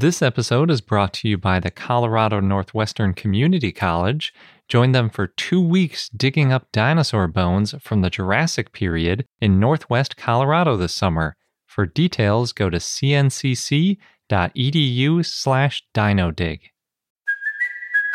This episode is brought to you by the Colorado Northwestern Community College. Join them for two weeks digging up dinosaur bones from the Jurassic period in Northwest Colorado this summer. For details, go to cncc.edu slash dinodig.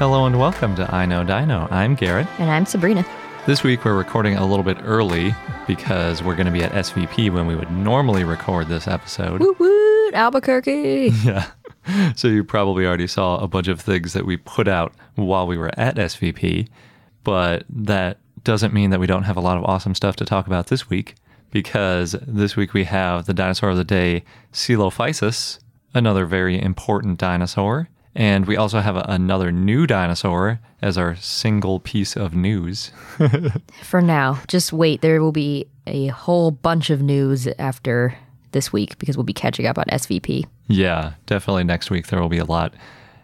Hello and welcome to I Know Dino. I'm Garrett. And I'm Sabrina. This week we're recording a little bit early because we're going to be at SVP when we would normally record this episode. Woot woot, Albuquerque. Yeah. So you probably already saw a bunch of things that we put out while we were at SVP, but that doesn't mean that we don't have a lot of awesome stuff to talk about this week because this week we have the dinosaur of the day, Coelophysis, another very important dinosaur. And we also have a, another new dinosaur as our single piece of news. For now, just wait. There will be a whole bunch of news after this week because we'll be catching up on SVP. Yeah, definitely next week there will be a lot.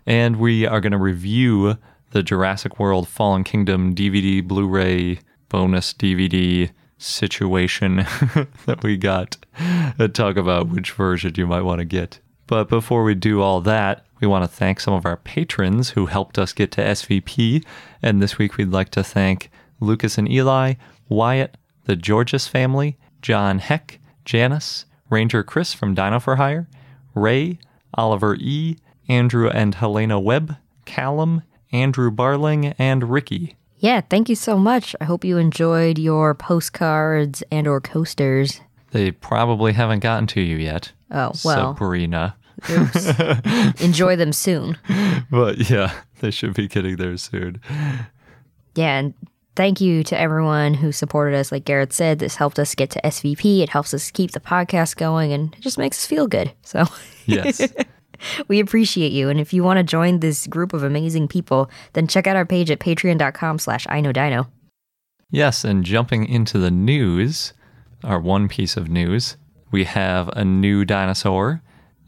And we are going to review the Jurassic World Fallen Kingdom DVD, Blu ray, bonus DVD situation that we got and talk about which version you might want to get. But before we do all that, we want to thank some of our patrons who helped us get to SVP. And this week we'd like to thank Lucas and Eli, Wyatt, the Georges family, John Heck, Janice, Ranger Chris from Dino for Hire, Ray, Oliver E., Andrew and Helena Webb, Callum, Andrew Barling, and Ricky. Yeah, thank you so much. I hope you enjoyed your postcards and or coasters. They probably haven't gotten to you yet. Oh, well. Sabrina. Enjoy them soon. But yeah, they should be getting there soon. Yeah, and thank you to everyone who supported us. Like Garrett said, this helped us get to SVP. It helps us keep the podcast going and it just makes us feel good. So Yes. we appreciate you. And if you want to join this group of amazing people, then check out our page at patreon.com slash I know dino. Yes, and jumping into the news, our one piece of news, we have a new dinosaur,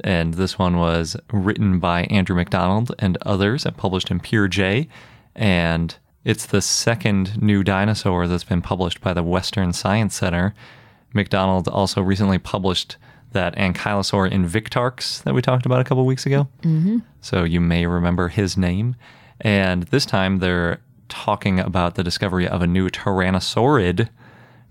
and this one was written by Andrew McDonald and others and published in PeerJ. And it's the second new dinosaur that's been published by the Western Science Center. McDonald also recently published that Ankylosaur Invictarx that we talked about a couple weeks ago. Mm-hmm. So you may remember his name. And this time they're talking about the discovery of a new Tyrannosaurid,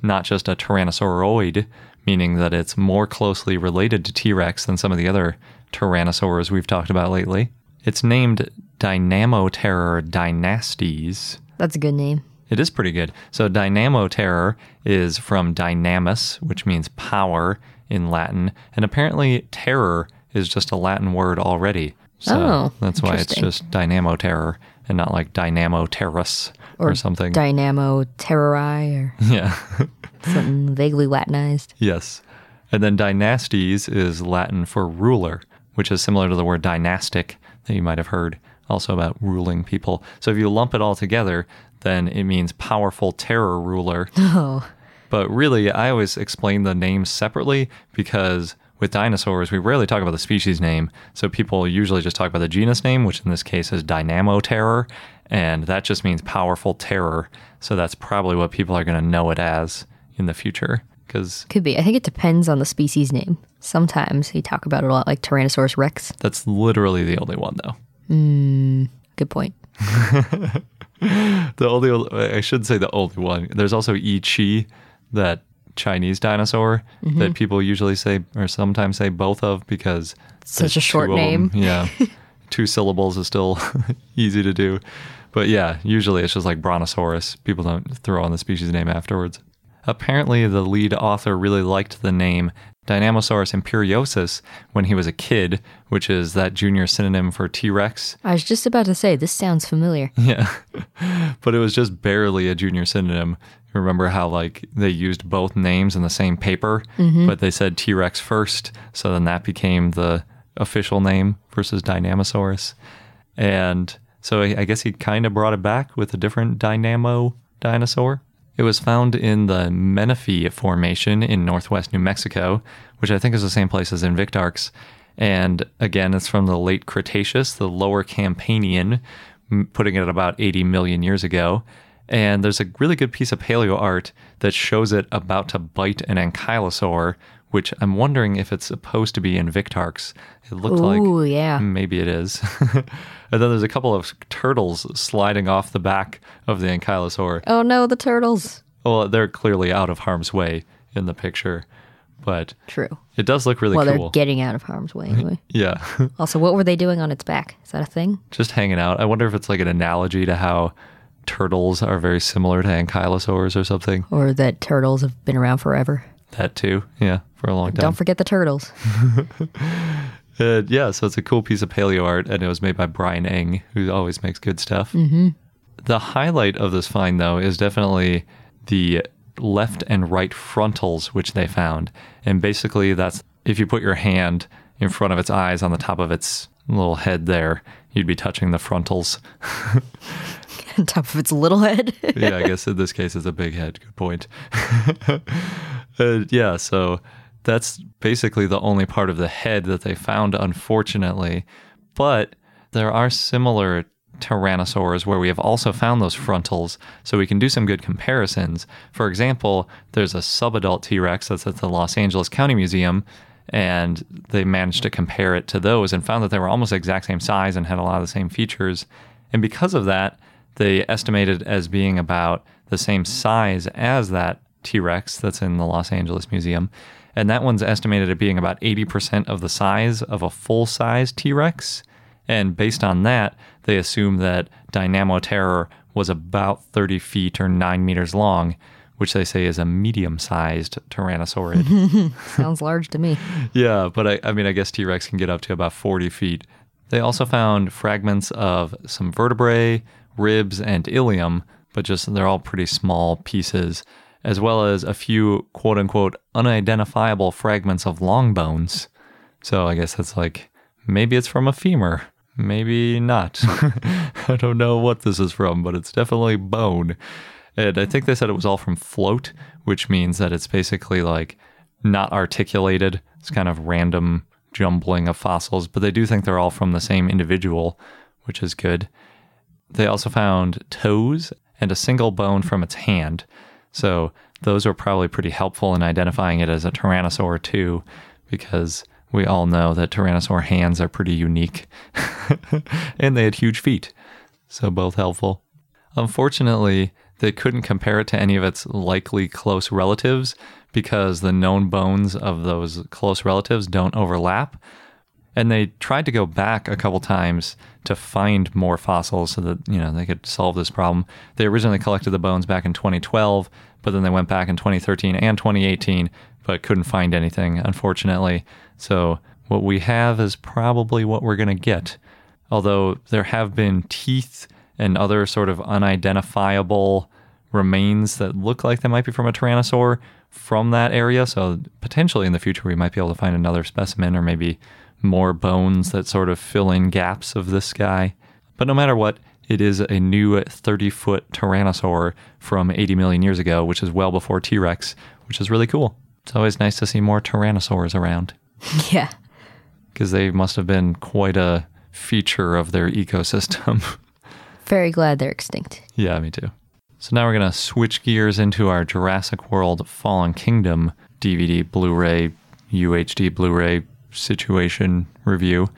not just a Tyrannosauroid, meaning that it's more closely related to T Rex than some of the other Tyrannosaurs we've talked about lately. It's named Dynamoterror dynastes. That's a good name. It is pretty good. So, Dynamoterror is from dynamis, which means power in Latin, and apparently terror is just a Latin word already. So Oh, that's why it's just Dynamoterror and not like Dynamo or, something. Dynamo terrori or yeah. something vaguely Latinized. yes. And then dynastes is Latin for ruler, which is similar to the word dynastic that you might have heard also about ruling people. So if you lump it all together, then it means powerful terror ruler. Oh, But really, I always explain the names separately because with dinosaurs, we rarely talk about the species name. So people usually just talk about the genus name, which in this case is Dynamoterror. And that just means powerful terror. So that's probably what people are going to know it as in the future. Because could be. I think it depends on the species name. Sometimes you talk about it a lot, like Tyrannosaurus rex. that's literally the only one, though. Hmm, good point. The only, I should say the only one. There's also Yi qi, that Chinese dinosaur mm-hmm. that people usually say or sometimes say both of because Such there's a short two of 'em. name. Yeah. two syllables is still easy to do. But yeah, usually it's just like Brontosaurus. People don't throw on the species name afterwards. Apparently, the lead author really liked the name Dynamosaurus imperiosus when he was a kid, which is that junior synonym for T Rex. I was just about to say, this sounds familiar. Yeah. but it was just barely a junior synonym. Remember how like they used both names in the same paper, mm-hmm. but they said T Rex first, so then that became the official name versus Dynamosaurus. And so I I guess he kind of brought it back with a different dynamo dinosaur. It was found in the Menifee Formation in northwest New Mexico, which I think is the same place as Invictarx. And again, it's from the late Cretaceous, the lower Campanian, putting it at about 80 million years ago. And there's a really good piece of paleo art that shows it about to bite an ankylosaur, which I'm wondering if it's supposed to be Invictarx. It looked like Ooh, yeah. Maybe it is. and then there's a couple of turtles sliding off the back of the ankylosaur. Oh no, the turtles. Well, they're clearly out of harm's way in the picture, but True. it does look really Well, cool. they're getting out of harm's way anyway. yeah, also, what were they doing on its back? Is that a thing? just hanging out. I wonder if it's like an analogy to how turtles are very similar to ankylosaurs or something. Or that turtles have been around forever? That too, yeah, for a long time. Don't forget the turtles. Uh, yeah, so it's a cool piece of paleo art, and it was made by Brian Eng, who always makes good stuff. Mm-hmm. The highlight of this find, though, is definitely the left and right frontals, which they found. And basically, that's if you put your hand in front of its eyes on the top of its little head there, you'd be touching the frontals. on top of its little head. yeah, I guess in this case it's a big head. Good point. Uh, yeah, so that's basically the only part of the head that they found, unfortunately. But there are similar tyrannosaurs where we have also found those frontals, so we can do some good comparisons. For example, there's a subadult T Rex that's at the Los Angeles County Museum. And they managed to compare it to those and found that they were almost the exact same size and had a lot of the same features. And because of that, they estimated as being about the same size as that T Rex that's in the Los Angeles Museum. And that one's estimated at being about 80% of the size of a full size T Rex. And based on that, they assume that Dynamo Terror was about 30 feet or 9 meters long, which they say is a medium sized Tyrannosaurid. Sounds large to me. Yeah, but I, I mean, I guess T Rex can get up to about 40 feet. They also found fragments of some vertebrae, ribs, and ilium, but just they're all pretty small pieces, as well as a few quote unquote unidentifiable fragments of long bones. So I guess that's like maybe it's from a femur, maybe not. I don't know what this is from, but it's definitely bone. And I think they said it was all from float, which means that it's basically like not articulated. It's kind of random jumbling of fossils, but they do think they're all from the same individual, which is good. They also found toes and a single bone from its hand. So those are probably pretty helpful in identifying it as a tyrannosaur too, because we all know that tyrannosaur hands are pretty unique. and they had huge feet. So both helpful. Unfortunately, they couldn't compare it to any of its likely close relatives because the known bones of those close relatives don't overlap. And they tried to go back a couple times to find more fossils so that, you know, they could solve this problem. They originally collected the bones back in 2012, but then they went back in 2013 and 2018, but couldn't find anything, unfortunately. So what we have is probably what we're going to get. Although there have been teeth and other sort of unidentifiable remains that look like they might be from a tyrannosaur from that area. So potentially in the future, we might be able to find another specimen or maybe more bones that sort of fill in gaps of this guy. But no matter what, it is a new 30 foot tyrannosaur from 80 million years ago, which is well before T Rex, which is really cool. It's always nice to see more tyrannosaurs around Yeah. because they must have been quite a feature of their ecosystem. Very glad they're extinct. yeah, me too. So now we're going to switch gears into our Jurassic World Fallen Kingdom DVD, Blu ray, UHD Blu ray situation review.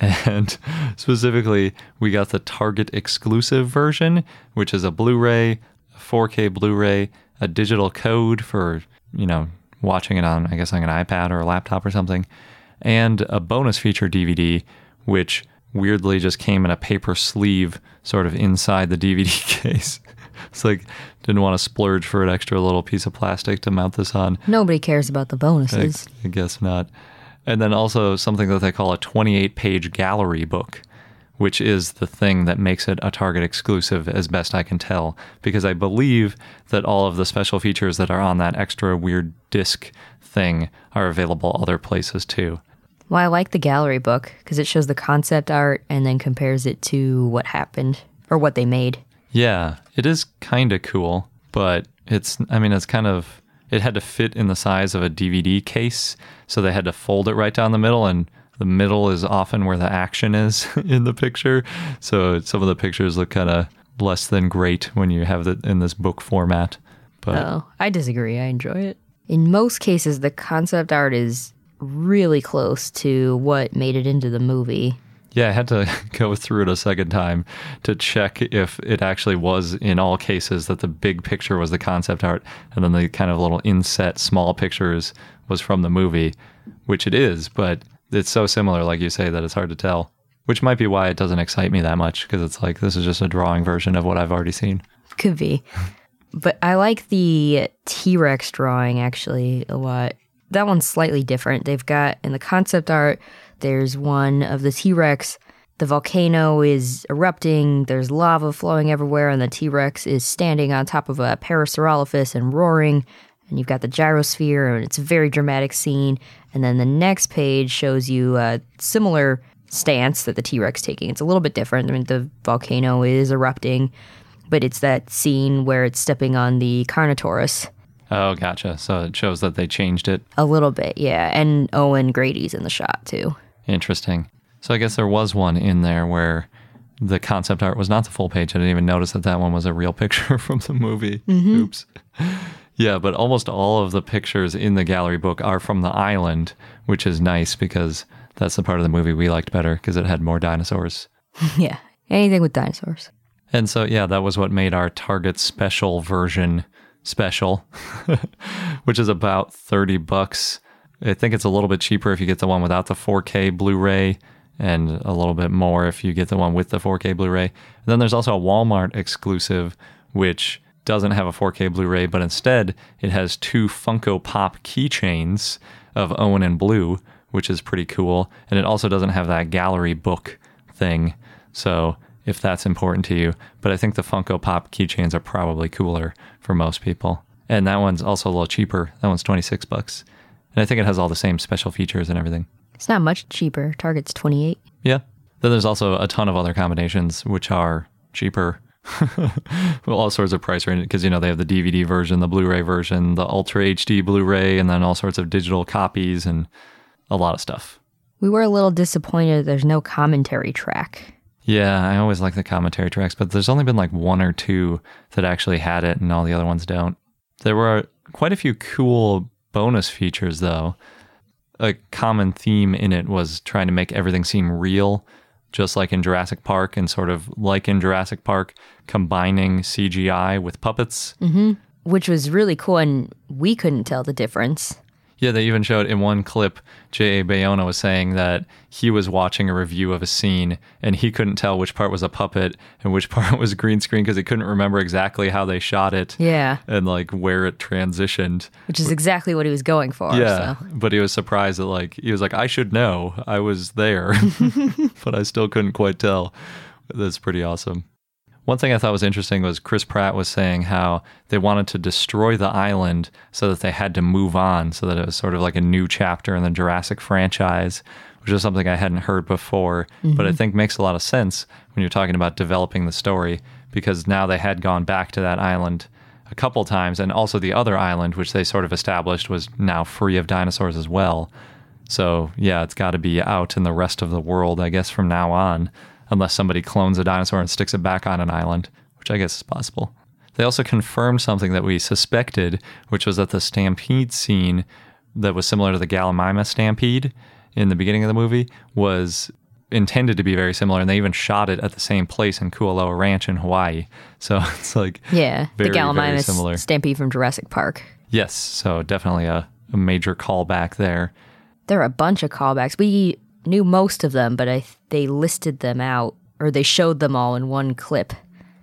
And specifically, we got the Target exclusive version, which is a Blu ray, 4K Blu ray, a digital code for, you know, watching it on, I guess, like an iPad or a laptop or something, and a bonus feature DVD, which weirdly just came in a paper sleeve sort of inside the DVD case. it's like didn't want to splurge for an extra little piece of plastic to mount this on. Nobody cares about the I, bonuses. I guess not. And then also something that they call a 28 page gallery book, which is the thing that makes it a Target exclusive, as best I can tell. Because I believe that all of the special features that are on that extra weird disc thing are available other places too. Well, I like the gallery book because it shows the concept art and then compares it to what happened or what they made. Yeah, it is kind of cool, but it's, I mean, it's kind of, it had to fit in the size of a DVD case. So they had to fold it right down the middle, and the middle is often where the action is in the picture. So some of the pictures look kind of less than great when you have it in this book format. But Oh, I disagree. I enjoy it. In most cases, the concept art is really close to what made it into the movie. Yeah, I had to go through it a second time to check if it actually was in all cases that the big picture was the concept art and then the kind of little inset small pictures was from the movie, which it is, but it's so similar, like you say, that it's hard to tell. Which might be why it doesn't excite me that much because it's like this is just a drawing version of what I've already seen. Could be. But I like the T Rex drawing actually a lot. That one's slightly different. They've got in the concept art, there's one of the T Rex. The volcano is erupting, there's lava flowing everywhere, and the T Rex is standing on top of a Parasaurolophus and roaring. And you've got the gyrosphere, and it's a very dramatic scene. And then the next page shows you a similar stance that the T Rex is taking. It's a little bit different. I mean, the volcano is erupting, but it's that scene where it's stepping on the Carnotaurus Oh, gotcha. So it shows that they changed it. a little bit, yeah. And Owen Grady's in the shot too. Interesting. So I guess there was one in there where the concept art was not the full page. I didn't even notice that that one was a real picture from the movie. Mm-hmm. Oops. Yeah, but almost all of the pictures in the gallery book are from the island, which is nice because that's the part of the movie we liked better because it had more dinosaurs. yeah, anything with dinosaurs. And so, yeah, that was what made our Target special version special, which is about 30 bucks. I think it's a little bit cheaper if you get the one without the 4K Blu ray, and a little bit more if you get the one with the 4K Blu ray. And then there's also a Walmart exclusive, which doesn't have a 4K Blu ray, but instead it has two Funko Pop keychains of Owen and Blue, which is pretty cool. And it also doesn't have that gallery book thing. So if that's important to you, but I think the Funko Pop keychains are probably cooler for most people. And that one's also a little cheaper. That one's 26 bucks. And I think it has all the same special features and everything. It's not much cheaper. Target's 28. Yeah. Then there's also a ton of other combinations which are cheaper. well, all sorts of price range because you know they have the DVD version, the Blu-ray version, the Ultra HD Blu-ray, and then all sorts of digital copies and a lot of stuff. We were a little disappointed there's no commentary track. Yeah, I always like the commentary tracks, but there's only been like one or two that actually had it, and all the other ones don't. There were quite a few cool bonus features, though. A common theme in it was trying to make everything seem real, just like in Jurassic Park, and sort of like in Jurassic Park, combining CGI with puppets. Mm-hmm. Which was really cool, and we couldn't tell the difference. Yeah, they even showed in one clip, J.A. Bayona was saying that he was watching a review of a scene and he couldn't tell which part was a puppet and which part was green screen because he couldn't remember exactly how they shot it Yeah, and like where it transitioned. which is exactly what he was going for. Yeah, So. but he was surprised that like he was like, I should know, I was there, but I still couldn't quite tell. That's pretty awesome. One thing I thought was interesting was Chris Pratt was saying how they wanted to destroy the island so that they had to move on, so that it was sort of like a new chapter in the Jurassic franchise, which is something I hadn't heard before, but I mm-hmm. think makes a lot of sense when you're talking about developing the story because now they had gone back to that island a couple times, and also the other island, which they sort of established was now free of dinosaurs as well. So, yeah, it's got to be out in the rest of the world, I guess, from now on, unless somebody clones a dinosaur and sticks it back on an island, which I guess is possible. They also confirmed something that we suspected, which was that the stampede scene that was similar to the Gallimimus stampede in the beginning of the movie was intended to be very similar, and they even shot it at the same place in Kualoa Ranch in Hawaii. So it's like, Yeah, Very, the Gallimimus similar. Stampede from Jurassic Park. yes, so definitely a, a major callback there. There are a bunch of callbacks. We knew most of them, but I they listed them out or they showed them all in one clip.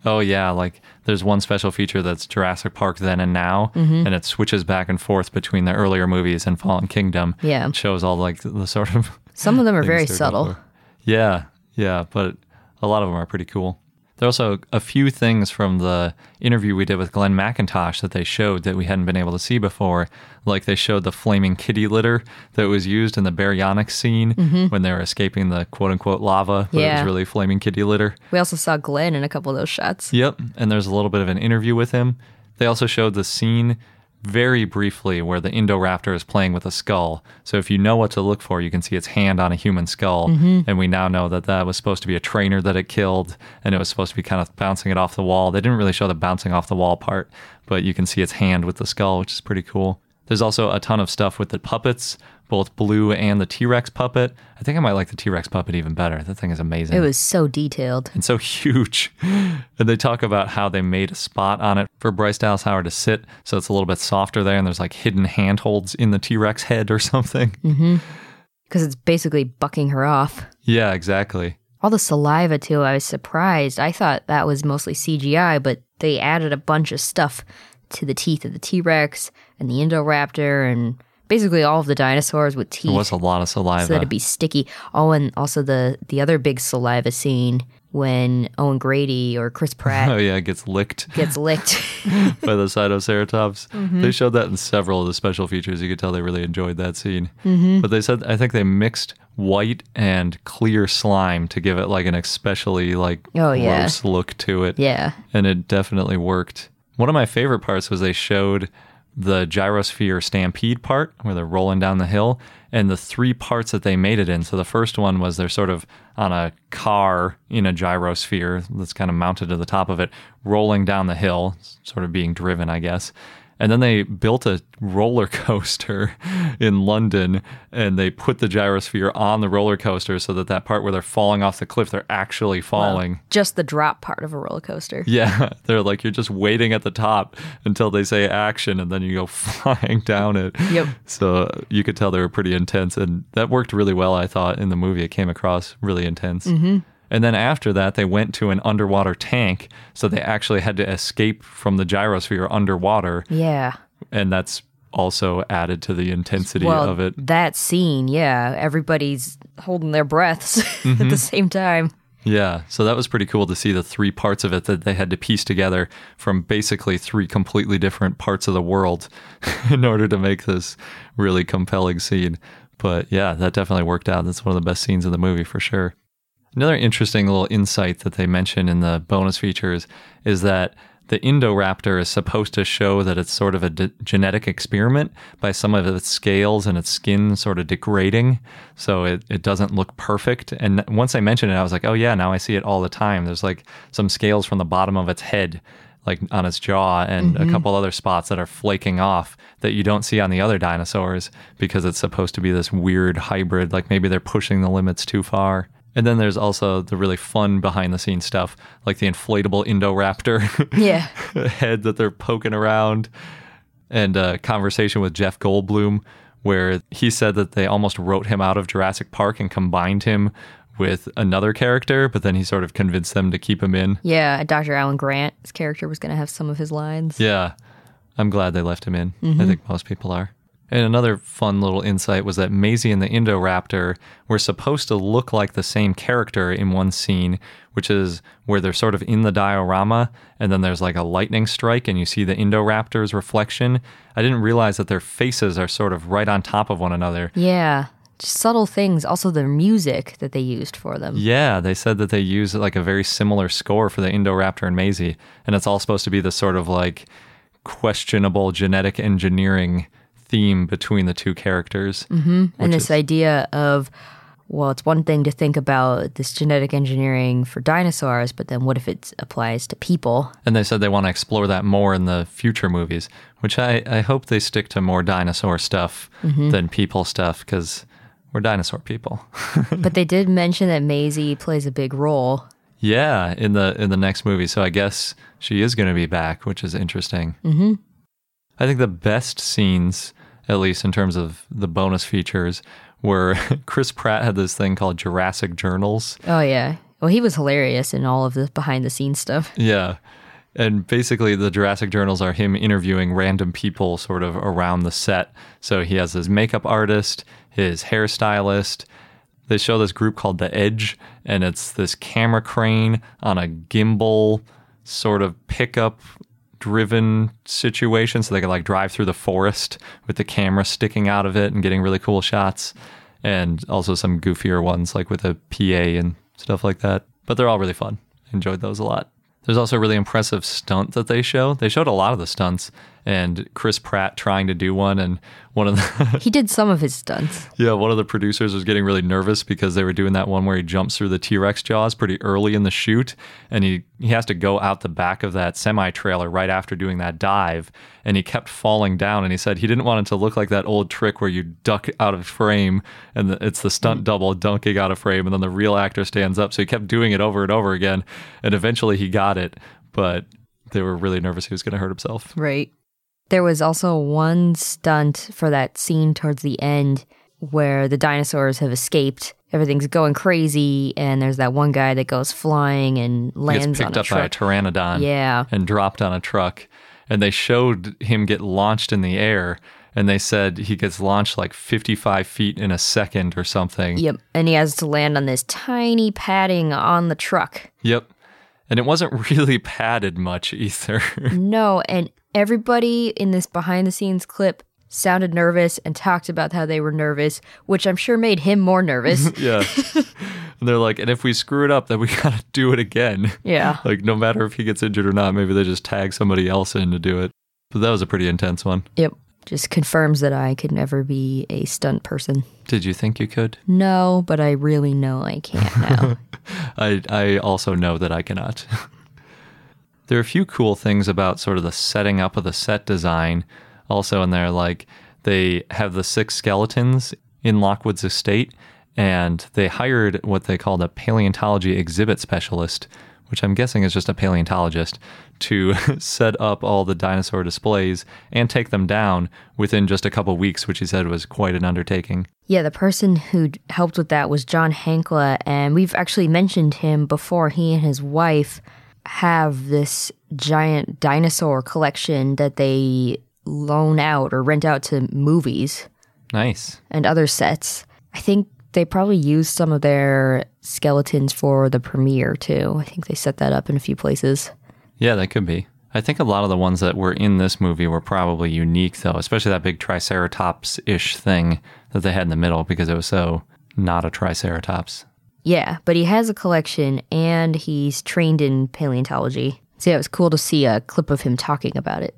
Oh yeah, like there's one special feature that's Jurassic Park then and now, Mm-hmm. and it switches back and forth between the earlier movies and Fallen Kingdom. Yeah. it shows all like the sort of Some of them are very subtle. Yeah, yeah, but a lot of them are pretty cool. There are also a few things from the interview we did with Glenn McIntosh that they showed that we hadn't been able to see before. Like they showed the flaming kitty litter that was used in the baryonyx scene when they were escaping the quote unquote lava, but it was Mm-hmm. Really flaming kitty litter. We also saw Glenn in a couple of those shots. Yep. And there's a little bit of an interview with him. They also showed the scene very briefly where the Indoraptor is playing with a skull. So if you know what to look for, you can see its hand on a human skull. Mm-hmm. And we now know that that was supposed to be a trainer that it killed and it was supposed to be kind of bouncing it off the wall. They didn't really show the bouncing off the wall part, but you can see its hand with the skull, which is pretty cool. There's also a ton of stuff with the puppets, both Blue and the T Rex puppet. I think I might like the T Rex puppet even better. That thing is amazing It was so detailed. and so huge. And they talk about how they made a spot on it for Bryce Dallas Howard to sit, so it's a little bit softer there, and there's like hidden handholds in the T Rex head or something. Mm-hmm. because it's basically bucking her off. Yeah, exactly. All the saliva, too, I was surprised. I thought that was mostly CGI, but they added a bunch of stuff to the teeth of the T Rex and the Indoraptor and basically all of the dinosaurs with teeth There was a lot of saliva. so that it'd be sticky. Oh, and also the, the other big saliva scene when Owen Grady or Chris Pratt. oh yeah, gets licked gets licked. by the Sinoceratops. Mm-hmm. They showed that in several of the special features. You could tell they really enjoyed that scene. Mm-hmm. But they said I think they mixed white and clear slime to give it like an especially like Oh, yeah. gross look to it. yeah. and it definitely worked. One of my favorite parts was they showed the gyrosphere stampede part where they're rolling down the hill and the three parts that they made it in. So the first one was they're sort of on a car in a gyrosphere that's kind of mounted to the top of it, rolling down the hill, sort of being driven, I guess. And then they built a roller coaster in London and they put the gyrosphere on the roller coaster so that that part where they're falling off the cliff, they're actually falling. Just the drop part of a roller coaster. Yeah, they're like you're just waiting at the top until they say action, and then you go flying down it. Yep. So you could tell they were pretty intense, and that worked really well. I thought in the movie, it came across really intense. Mm-hmm. And then after that, they went to an underwater tank, so they actually had to escape from the gyrosphere underwater, Yeah. and that's also added to the intensity well, of it. that scene, yeah, everybody's holding their breaths Mm-hmm. at the same time. Yeah, so that was pretty cool to see the three parts of it that they had to piece together from basically three completely different parts of the world in order to make this really compelling scene. But yeah, that definitely worked out. That's one of the best scenes in the movie for sure. Another interesting little insight that they mention in the bonus features is that the Indoraptor is supposed to show that it's sort of a d- genetic experiment by some of its scales and its skin sort of degrading. So it, it doesn't look perfect. And once I mentioned it, I was like, oh, yeah, now I see it all the time. There's like some scales from the bottom of its head, like on its jaw, and a mm-hmm. couple other spots that are flaking off that you don't see on the other dinosaurs because it's supposed to be this weird hybrid. Like maybe they're pushing the limits too far. And then there's also the really fun behind the scenes stuff, like the inflatable Indoraptor Yeah. head that they're poking around, and a conversation with Jeff Goldblum where he said that they almost wrote him out of Jurassic Park and combined him with another character, but then he sort of convinced them to keep him in. Yeah, Dr. Alan Grant's character was going to have some of his lines. Yeah, I'm glad they left him in. I mm-hmm. think most people are. And another fun little insight was that Maisie and the Indoraptor were supposed to look like the same character in one scene, which is where they're sort of in the diorama and then there's like a lightning strike and you see the Indoraptor's reflection. I didn't realize that their faces are sort of right on top of one another. Yeah. Subtle things. Also, the music that they used for them. Yeah, they said that they use like a very similar score for the Indoraptor and Maisie, and it's all supposed to be the sort of like questionable genetic engineering theme between the two characters. Mm-hmm. and this idea of, well, it's one thing to think about this genetic engineering for dinosaurs, but then what if it applies to people? And they said they want to explore that more in the future movies, which I, I hope they stick to more dinosaur stuff than people stuff because we're dinosaur people. but they did mention that Maisie plays a big role. yeah, in the in the next movie. So I guess she is going to be back, which is interesting. Mm-hmm. I think the best scenes, at least in terms of the bonus features, where Chris Pratt had this thing called Jurassic Journals. Oh, yeah. Well, he was hilarious in all of the behind the scenes stuff. Yeah. And basically, the Jurassic journals are him interviewing random people sort of around the set. So he has his makeup artist, his hairstylist. They show this group called The Edge, and it's this camera crane on a gimbal sort of pickup driven situation. So they could like drive through the forest with the camera sticking out of it and getting really cool shots. And also some goofier ones like with a PA and stuff like that. But they're all really fun. Enjoyed those a lot. There's also a really impressive stunt that they show. They showed a lot of the stunts and Chris Pratt trying to do one and one of the He did some of his stunts. Yeah, one of the producers was getting really nervous because they were doing that one where he jumps through the T-Rex jaws pretty early in the shoot and he he has to go out the back of that semi-trailer right after doing that dive and he kept falling down and he said he didn't want it to look like that old trick where you duck out of frame and the, it's the stunt mm-hmm. double dunking out of frame and then the real actor stands up so he kept doing it over and over again and eventually he got it but they were really nervous he was going to hurt himself. Right. There was also one stunt for that scene towards the end where the dinosaurs have escaped. Everything's going crazy, and there's that one guy that goes flying and He lands gets picked on a up by a truck. pteranodon. Yeah. and dropped on a truck. And they showed him get launched in the air. And they said he gets launched like 55 feet in a second or something. Yep. And he has to land on this tiny padding on the truck. Yep. And it wasn't really padded much either. No, and everybody in this behind the scenes clip sounded nervous and talked about how they were nervous, which I'm sure made him more nervous. yeah. and they're like, and if we screw it up, then we got to do it again. yeah. Like, no matter if he gets injured or not, maybe they just tag somebody else in to do it. But that was a pretty intense one. Yep. Just confirms that I could never be a stunt person. Did you think you could? No, but I really know I can't now. I I also know that I cannot. there are a few cool things about sort of the setting up of the set design. Also in there, like they have the six skeletons in Lockwood's estate, and they hired what they called a paleontology exhibit specialist, which I'm guessing is just a paleontologist, to set up all the dinosaur displays and take them down within just a couple weeks, which he said was quite an undertaking. yeah, the person who helped with that was John Hankla, and we've actually mentioned him before. He and his wife have this giant dinosaur collection that they loan out or rent out to movies. Nice. and other sets. I think they probably used some of their skeletons for the premiere too. I think they set that up in a few places. Yeah, that could be. I think a lot of the ones that were in this movie were probably unique, though, especially that big Triceratops ish thing that they had in the middle because it was so not a Triceratops. Yeah, but he has a collection and he's trained in paleontology. So yeah, it was cool to see a clip of him talking about it.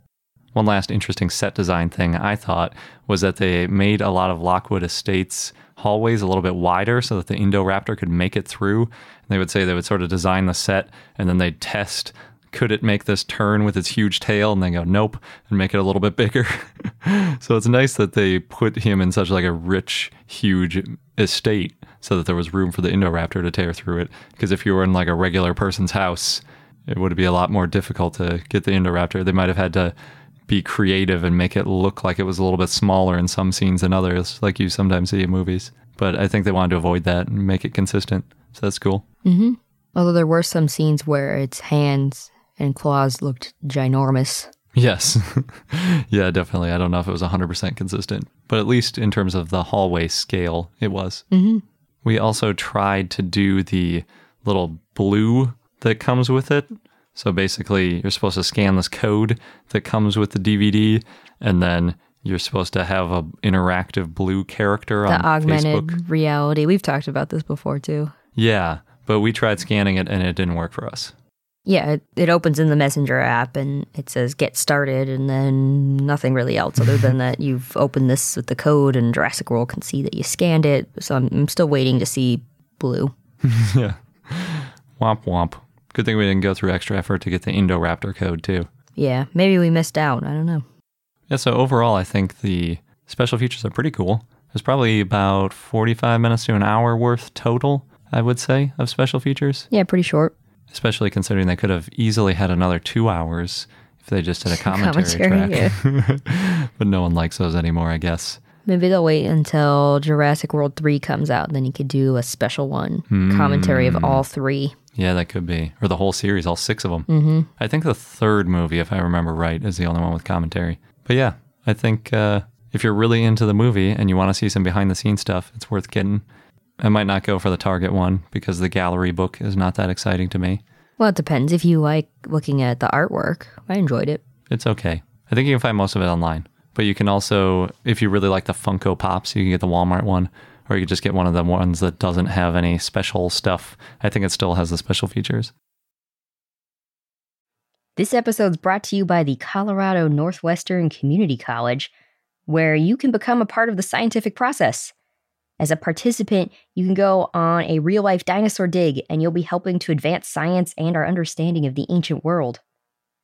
One last interesting set design thing I thought was that they made a lot of Lockwood Estates hallways a little bit wider so that the Indoraptor could make it through. And they would say they would sort of design the set and then they'd test could it make this turn with its huge tail and then go nope and make it a little bit bigger. so it's nice that they put him in such like a rich, huge estate so that there was room for the Indoraptor to tear through it. Because if you were in like a regular person's house, it would be a lot more difficult to get the Indoraptor. They might have had to be creative and make it look like it was a little bit smaller in some scenes than others, like you sometimes see in movies. But I think they wanted to avoid that and make it consistent. So that's cool. Although there were some scenes where its hands and claws looked ginormous. Yes. yeah, definitely. I don't know if it was 100% consistent, but at least in terms of the hallway scale, it was. Mm-hmm. We also tried to do the little blue that comes with it. So basically, you're supposed to scan this code that comes with the DVD, and then you're supposed to have a interactive blue character on The on augmented Facebook. reality. We've talked about this before too. Yeah, but we tried scanning it and it didn't work for us. Yeah, it, it opens in the Messenger app and it says get started, and then nothing really else other than that you've opened this with the code, and Jurassic World can see that you scanned it. So I'm, I'm still waiting to see blue. yeah. Womp womp. Good thing we didn't go through extra effort to get the Indoraptor code, too. Yeah, maybe we missed out. I don't know. Yeah, so overall, I think the special features are pretty cool. There's probably about 45 minutes to an hour worth total, I would say, of special features, Yeah, pretty short. especially considering they could have easily had another two hours if they just did a commentary, Commentary, track. but no one likes those anymore, I guess. Maybe they'll wait until Jurassic World 3 comes out. Then you could do a special one commentary of hmm. all three. Yeah, that could be. Or the whole series, all six of them. Mm-hmm. I think the third movie, if I remember right, is the only one with commentary. But yeah, I think uh, if you're really into the movie and you want to see some behind the scenes stuff, it's worth getting. I might not go for the Target one because the gallery book is not that exciting to me. Well, it depends. If you like looking at the artwork, I enjoyed it. It's okay. I think you can find most of it online. But you can also, if you really like the Funko Pops, you can get the Walmart one, or you could just get one of the ones that doesn't have any special stuff. I think it still has the special features. This episode is brought to you by the Colorado Northwestern Community College, where you can become a part of the scientific process. As a participant, you can go on a real life dinosaur dig and you'll be helping to advance science and our understanding of the ancient world.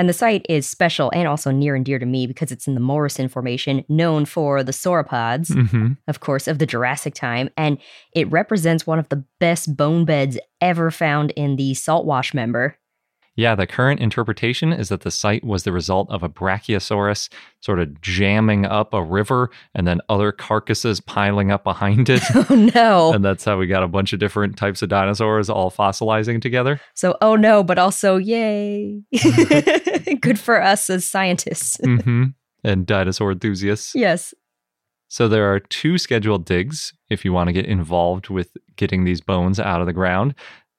And the site is special and also near and dear to me because it's in the Morrison Formation, known for the sauropods, Mm-hmm. of course, of the Jurassic time. And it represents one of the best bone beds ever found in the saltwash member. Yeah, the current interpretation is that the site was the result of a brachiosaurus sort of jamming up a river and then other carcasses piling up behind it. Oh no. and that's how we got a bunch of different types of dinosaurs all fossilizing together. So, oh no, but also, yay. Good for us as scientists. hmm And dinosaur enthusiasts. yes. So there are two scheduled digs if you want to get involved with getting these bones out of the ground.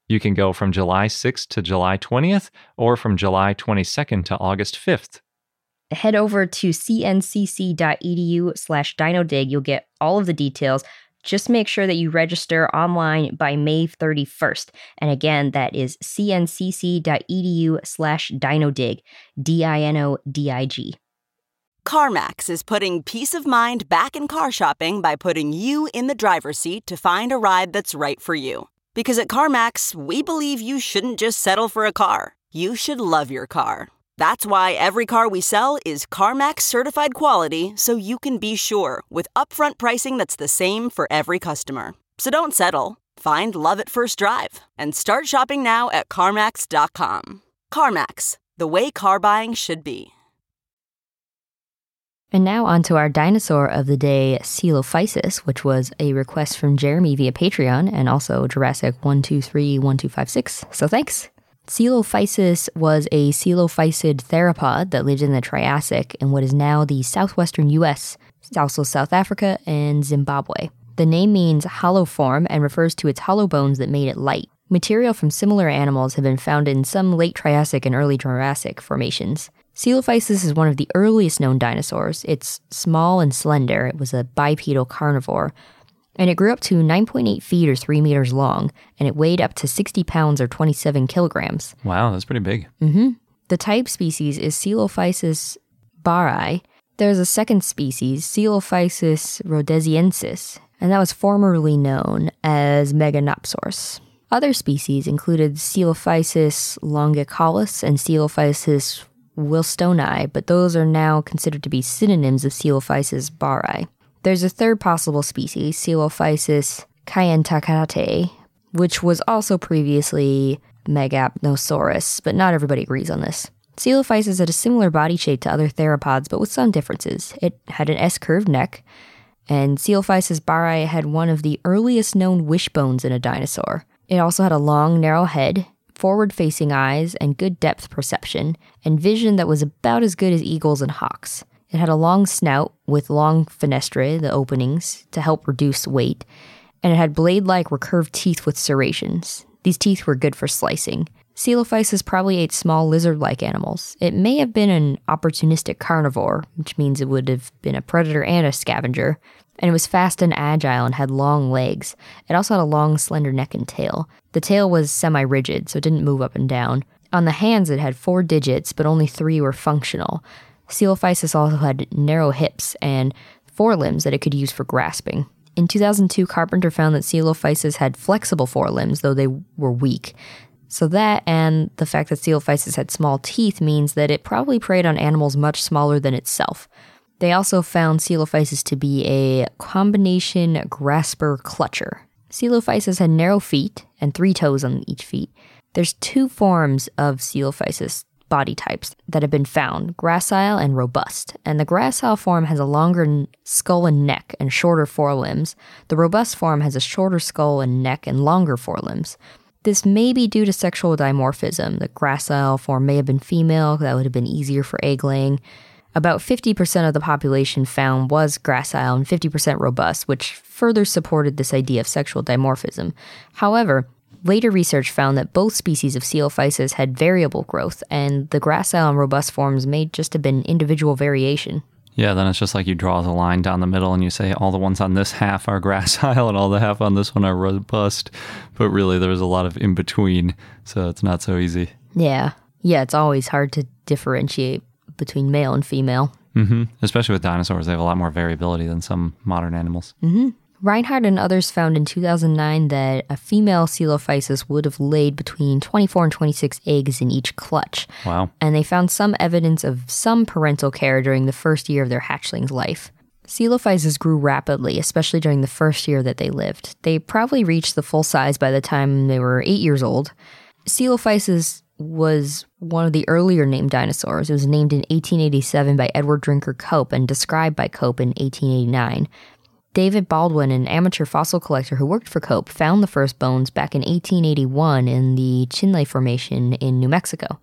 You can go from July 6th to July 20th or from July 22nd to August 5th. Head over to cncc.edu slash dinodig. You'll get all of the details. Just make sure that you register online by May 31st. And again, that is cncc.edu slash dinodig, D I N O D I G. CarMax is putting peace of mind back in car shopping by putting you in the driver's seat to find a ride that's right for you. Because at CarMax, we believe you shouldn't just settle for a car, you should love your car. That's why every car we sell is CarMax certified quality so you can be sure with upfront pricing that's the same for every customer. So don't settle. Find love at first drive and start shopping now at CarMax.com. CarMax, the way car buying should be. And now on to our dinosaur of the day, Coelophysis, which was a request from Jeremy via Patreon and also Jurassic 1231256. So thanks. Coelophysis was a coelophysid theropod that lived in the Triassic in what is now the southwestern US, also South Africa and Zimbabwe. The name means hollow form and refers to its hollow bones that made it light. Material from similar animals have been found in some late Triassic and early Jurassic formations. Coelophysis is one of the earliest known dinosaurs. It's small and slender. It was a bipedal carnivore. And it grew up to 9.8 feet or 3 meters long, and it weighed up to 60 pounds or 27 kilograms. Wow, that's pretty big. Mm-hmm. The type species is Coelophysis bauri. There's a second species, Coelophysis rhodesiensis, and that was formerly known as Megapnosaurus. Other species included Coelophysis longicollis and Coelophysis wilsoni, but those are now considered to be synonyms of Coelophysis bauri. There's a third possible species, Coelophysis kayentakatae, which was also previously Megapnosaurus, but not everybody agrees on this. Coelophysis had a similar body shape to other theropods, but with some differences. It had an S-curved neck, and Coelophysis bauri had one of the earliest known wishbones in a dinosaur. It also had a long, narrow head, forward facing eyes, and good depth perception, and vision that was about as good as eagles and hawks. It had a long snout with long fenestrae, the openings, to help reduce weight, and it had blade like recurved teeth with serrations. These teeth were good for slicing. Coelophysis probably ate small lizard like animals. It may have been an opportunistic carnivore, which means it would have been a predator and a scavenger, and it was fast and agile and had long legs. It also had a long, slender neck and tail. The tail was semi rigid, so it didn't move up and down. On the hands, it had four digits, but only three were functional. Coelophysis also had narrow hips and forelimbs that it could use for grasping. In 2002, Carpenter found that Coelophysis had flexible forelimbs, though they were weak. So that and the fact that Coelophysis had small teeth means that it probably preyed on animals much smaller than itself. They also found Coelophysis to be a combination grasper clutcher. Coelophysis had narrow feet and three toes on each feet. There's two forms of Coelophysis body types that have been found gracile and robust. And the gracile form has a longer skull and neck and shorter forelimbs. The robust form has a shorter skull and neck and longer forelimbs. This may be due to sexual dimorphism. The gracile form may have been female, that would have been easier for egg laying. About 50% of the population found was gracile and 50% robust, which further supported this idea of sexual dimorphism. However, later research found that both species of Coelophysis had variable growth, and the gracile and robust forms may just have been individual variation. Yeah, then it's just like you draw the line down the middle and you say all the ones on this half are gracile and all the half on this one are robust. But really, there's a lot of in between, so it's not so easy. Yeah. Yeah, it's always hard to differentiate between male and female. Mm-hmm. Especially with dinosaurs, they have a lot more variability than some modern animals. Rinehart and others found in 2009 that a female Coelophysis would have laid between 24 and 26 eggs in each clutch. Wow. And they found some evidence of some parental care during the first year of their hatchling's life. Coelophysis grew rapidly, especially during the first year that they lived. They probably reached the full size by the time they were eight years old. Coelophysis was one of the earlier named dinosaurs. It was named in 1887 by Edward Drinker Cope and described by Cope in 1889. David Baldwin, an amateur fossil collector who worked for Cope, found the first bones back in 1881 in the Chinle Formation in New Mexico.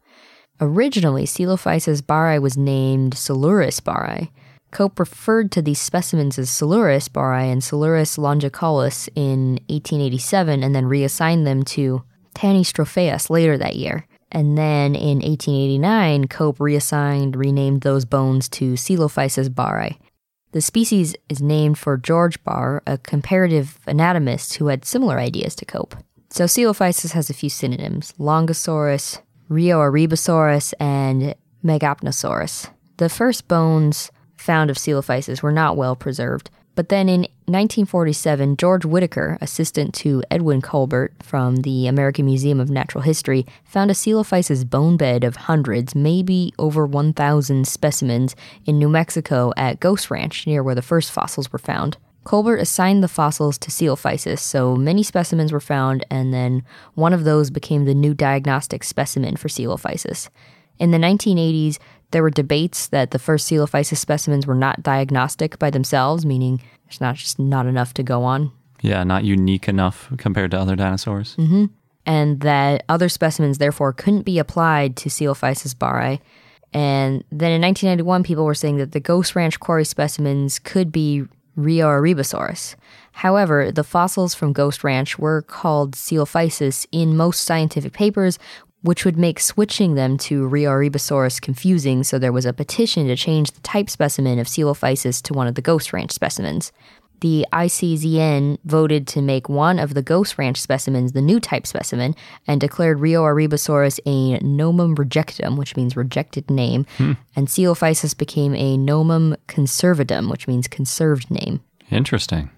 Originally, Coelophysis bauri was named Coelurus bauri. Cope referred to these specimens as Coelurus bauri and Coelurus longicollis in 1887 and then reassigned them to Tanystropheus later that year. And then in 1889, Cope reassigned, renamed those bones to Coelophysis bauri. The species is named for George Barr, a comparative anatomist who had similar ideas to Cope. So Coelophysis has a few synonyms Longosaurus, Rioarribasaurus, and Megapnosaurus. The first bones found of Coelophysis were not well preserved, but then in 1947, George Whitaker, assistant to Edwin Colbert from the American Museum of Natural History, found a Coelophysis bone bed of hundreds, maybe over 1,000 specimens in New Mexico at Ghost Ranch, near where the first fossils were found. Colbert assigned the fossils to Coelophysis, so many specimens were found, and then one of those became the new diagnostic specimen for Coelophysis. In the 1980s, there were debates that the first Coelophysis specimens were not diagnostic by themselves, meaning there's not just not enough to go on, Yeah, not unique enough compared to other dinosaurs. Mm-hmm. and that other specimens therefore couldn't be applied to Coelophysis bauri. And then in 1991, people were saying that the Ghost Ranch quarry specimens could be Rioarribasaurus. However, the fossils from Ghost Ranch were called Coelophysis in most scientific papers, which would make switching them to Rioarribasaurus confusing, so there was a petition to change the type specimen of Coelophysis to one of the Ghost Ranch specimens. The ICZN voted to make one of the Ghost Ranch specimens the new type specimen and declared Rioarribasaurus a nomen rejectum, which means rejected name, hmm. and Coelophysis became a nomen conservatum, which means conserved name. Interesting.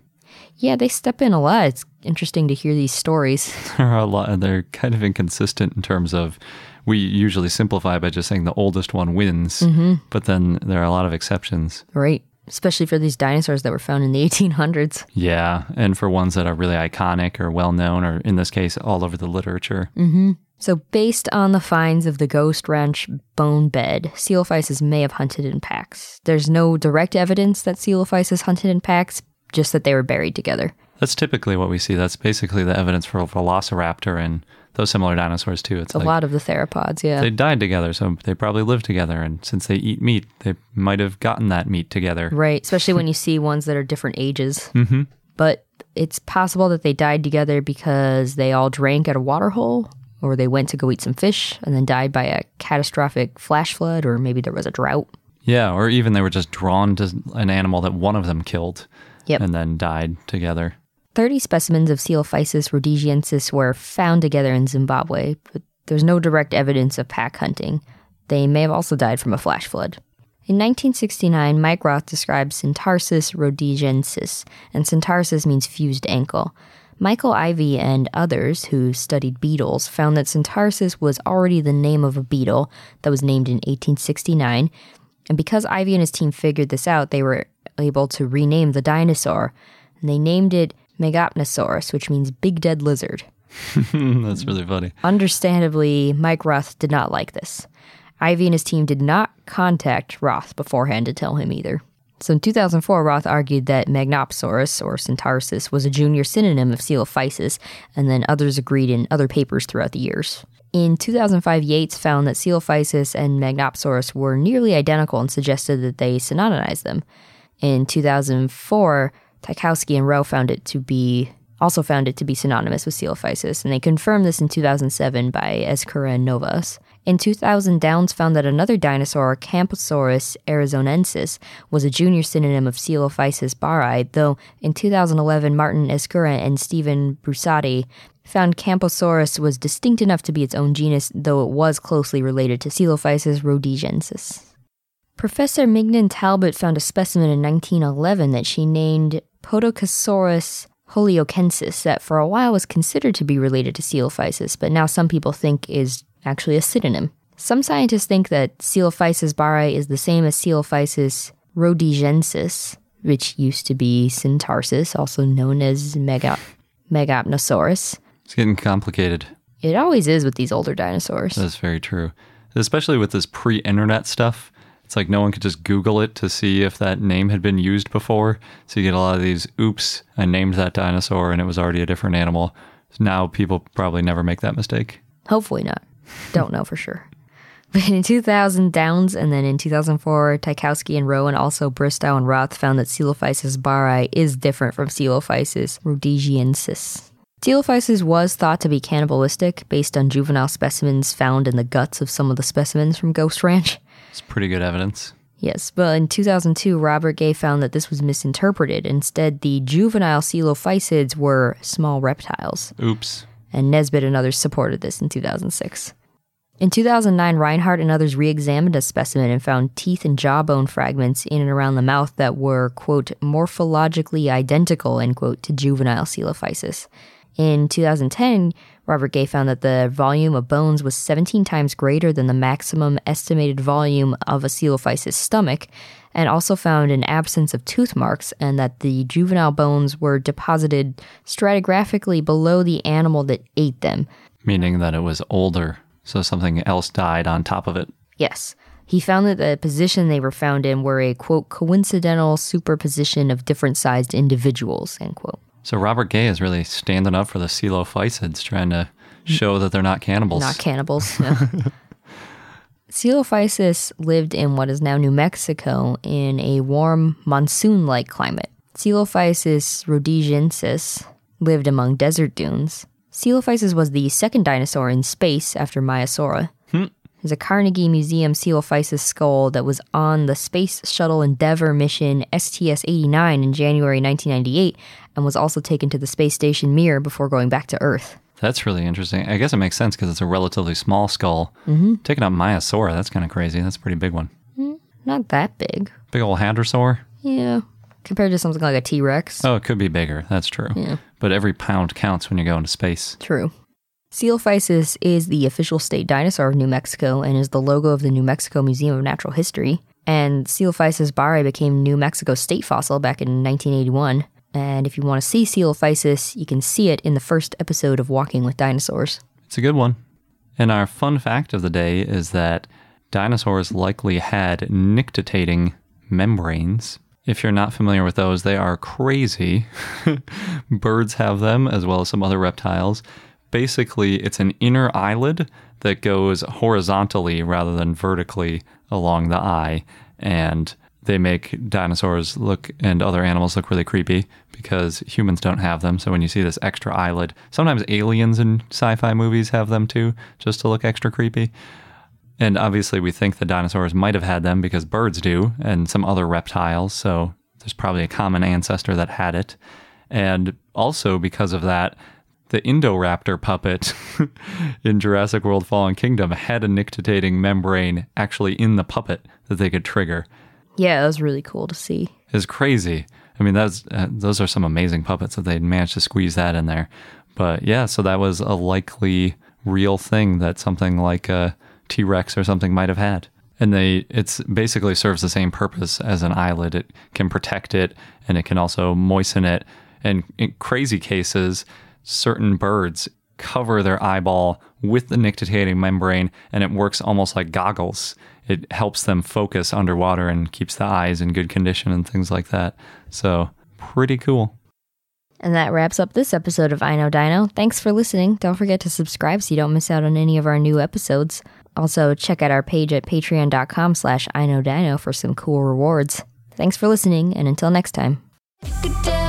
Yeah, they step in a lot. It's interesting to hear these stories. There are a lot. They're kind of inconsistent in terms of we usually simplify by just saying the oldest one wins, mm-hmm. but then there are a lot of exceptions. Right. Especially for these dinosaurs that were found in the 1800s. Yeah, and for ones that are really iconic or well known, or in this case, all over the literature. Mm-hmm. So, based on the finds of the Ghost Ranch bone bed, Coelophysis may have hunted in packs. There's no direct evidence that Coelophysis hunted in packs, just that they were buried together. That's typically what we see. That's basically the evidence for Velociraptor and those similar dinosaurs too. It's A like lot of the theropods, yeah. they died together, so they probably lived together. And since they eat meat, they might have gotten that meat together. Right, especially when you see ones that are different ages. Mm-hmm. But it's possible that they died together because they all drank at a water hole, or they went to go eat some fish and then died by a catastrophic flash flood, or maybe there was a drought. Yeah, or even they were just drawn to an animal that one of them killed Yep. and then died together. 30 specimens of Coelophysis rhodesiensis were found together in Zimbabwe, but there's no direct evidence of pack hunting. They may have also died from a flash flood. In 1969, Mike Raath described Syntarsis rhodesiensis, and Syntarsis means fused ankle. Michael Ivie and others who studied beetles found that Syntarsis was already the name of a beetle that was named in 1869. And because Ivie and his team figured this out, they were able to rename the dinosaur. And they named it Megapnosaurus, which means big dead lizard. That's really funny. Understandably, Mike Raath did not like this. Ivie and his team did not contact Raath beforehand to tell him either. So in 2004, Raath argued that Megapnosaurus, or Syntarsis, was a junior synonym of Coelophysis, and then others agreed in other papers throughout the years. In 2005, Yates found that Coelophysis and Megapnosaurus were nearly identical and suggested that they synonymized them. In 2004, Tykoski and Rowe found it to be also found it to be synonymous with Coelophysis, and they confirmed this in 2007 by Ezcurra and Novas. In 2000, Downs found that another dinosaur, Camposaurus arizonensis, was a junior synonym of Coelophysis bauri, though in 2011, Martin Ezcurra and Stephen Brusatte found Camposaurus was distinct enough to be its own genus, though it was closely related to Coelophysis rhodesiensis. Professor Mignon Talbot found a specimen in 1911 that she named Podokesaurus holyokensis that for a while was considered to be related to Coelophysis, but now some people think is actually a synonym. Some scientists think that Coelophysis bauri is the same as Coelophysis rhodesiensis, which used to be Syntarsis, also known as Mega- Megapnosaurus. It's getting complicated. It always is with these older dinosaurs. That's very true. Especially with this pre internet stuff. It's like no one could just Google it to see if that name had been used before. So you get a lot of these oops, I named that dinosaur and it was already a different animal. Now people probably never make that mistake. Hopefully not. Don't know for sure. But in 2000, Downs, and then in 2004, Tykoski and Rowan, also Bristow and Raath, found that Coelophysis bauri is different from Coelophysis rhodesiensis. Coelophysis was thought to be cannibalistic based on juvenile specimens found in the guts of some of the specimens from Ghost Ranch. It's pretty good evidence. Yes, but in 2002, Robert Gay found that this was misinterpreted. Instead, the juvenile coelophysids were small reptiles, Oops. and Nesbitt and others supported this in 2006. In 2009, Rinehart and others re examined a specimen and found teeth and jawbone fragments in and around the mouth that were, quote, morphologically identical, end quote, to juvenile coelophysis. In 2010, Robert Gay found that the volume of bones was 17 times greater than the maximum estimated volume of a coelophysis stomach, and also found an absence of tooth marks and that the juvenile bones were deposited stratigraphically below the animal that ate them. Meaning that it was older, so something else died on top of it. Yes. He found that the position they were found in were a quote coincidental superposition of different sized individuals, end quote. So Robert Gay is really standing up for the coelophysids, trying to show that they're not cannibals. Not cannibals. No. Coelophysis lived in what is now New Mexico in a warm monsoon like climate. Coelophysis rhodesiensis lived among desert dunes. Coelophysis was the second dinosaur in space after Maiasaura. Hmm. There's a Carnegie Museum Coelophysis skull that was on the Space Shuttle Endeavour mission STS 89 in January 1998 and was also taken to the space station Mir before going back to Earth. That's really interesting. I guess it makes sense because it's a relatively small skull. Mm-hmm. Taking up Maiasaura, that's kind of crazy. That's a pretty big one. Not that big. Big old hadrosaur. Yeah. Compared to something like a T Rex. Oh, it could be bigger. That's true. Yeah. But every pound counts when you go into space. True. Coelophysis is the official state dinosaur of New Mexico and is the logo of the New Mexico Museum of Natural History. And Coelophysis bauri became New Mexico's state fossil back in 1981. And if you want to see Coelophysis, you can see it in the first episode of Walking with Dinosaurs. It's a good one. And our fun fact of the day is that dinosaurs likely had nictitating membranes. If you're not familiar with those, they are crazy. Birds have them, as well as some other reptiles. Basically, it's an inner eyelid that goes horizontally rather than vertically along the eye. And they make dinosaurs look and other animals look really creepy because humans don't have them. So when you see this extra eyelid, sometimes aliens in sci fi movies have them too, just to look extra creepy. And obviously, we think the dinosaurs might have had them because birds do, and some other reptiles. So there's probably a common ancestor that had it. And also, because of that, the Indoraptor puppet in Jurassic World Fallen Kingdom had a nictitating membrane actually in the puppet that they could trigger. Yeah, it was really cool to see. is crazy. I mean, that's uh, those are some amazing puppets that they managed to squeeze that in there. But yeah, so that was a likely real thing that something like a T Rex or something might have had. And they, it's basically serves the same purpose as an eyelid. It can protect it, and it can also moisten it. And in crazy cases, certain birds cover their eyeball with the nictitating membrane, and it works almost like goggles. It helps them focus underwater and keeps the eyes in good condition and things like that. So, pretty cool. And that wraps up this episode of I Know Dino. Thanks for listening. Don't forget to subscribe so you don't miss out on any of our new episodes. Also, check out our page at patreon.com slash I Know Dino for some cool rewards. Thanks for listening, and until next time. Good day.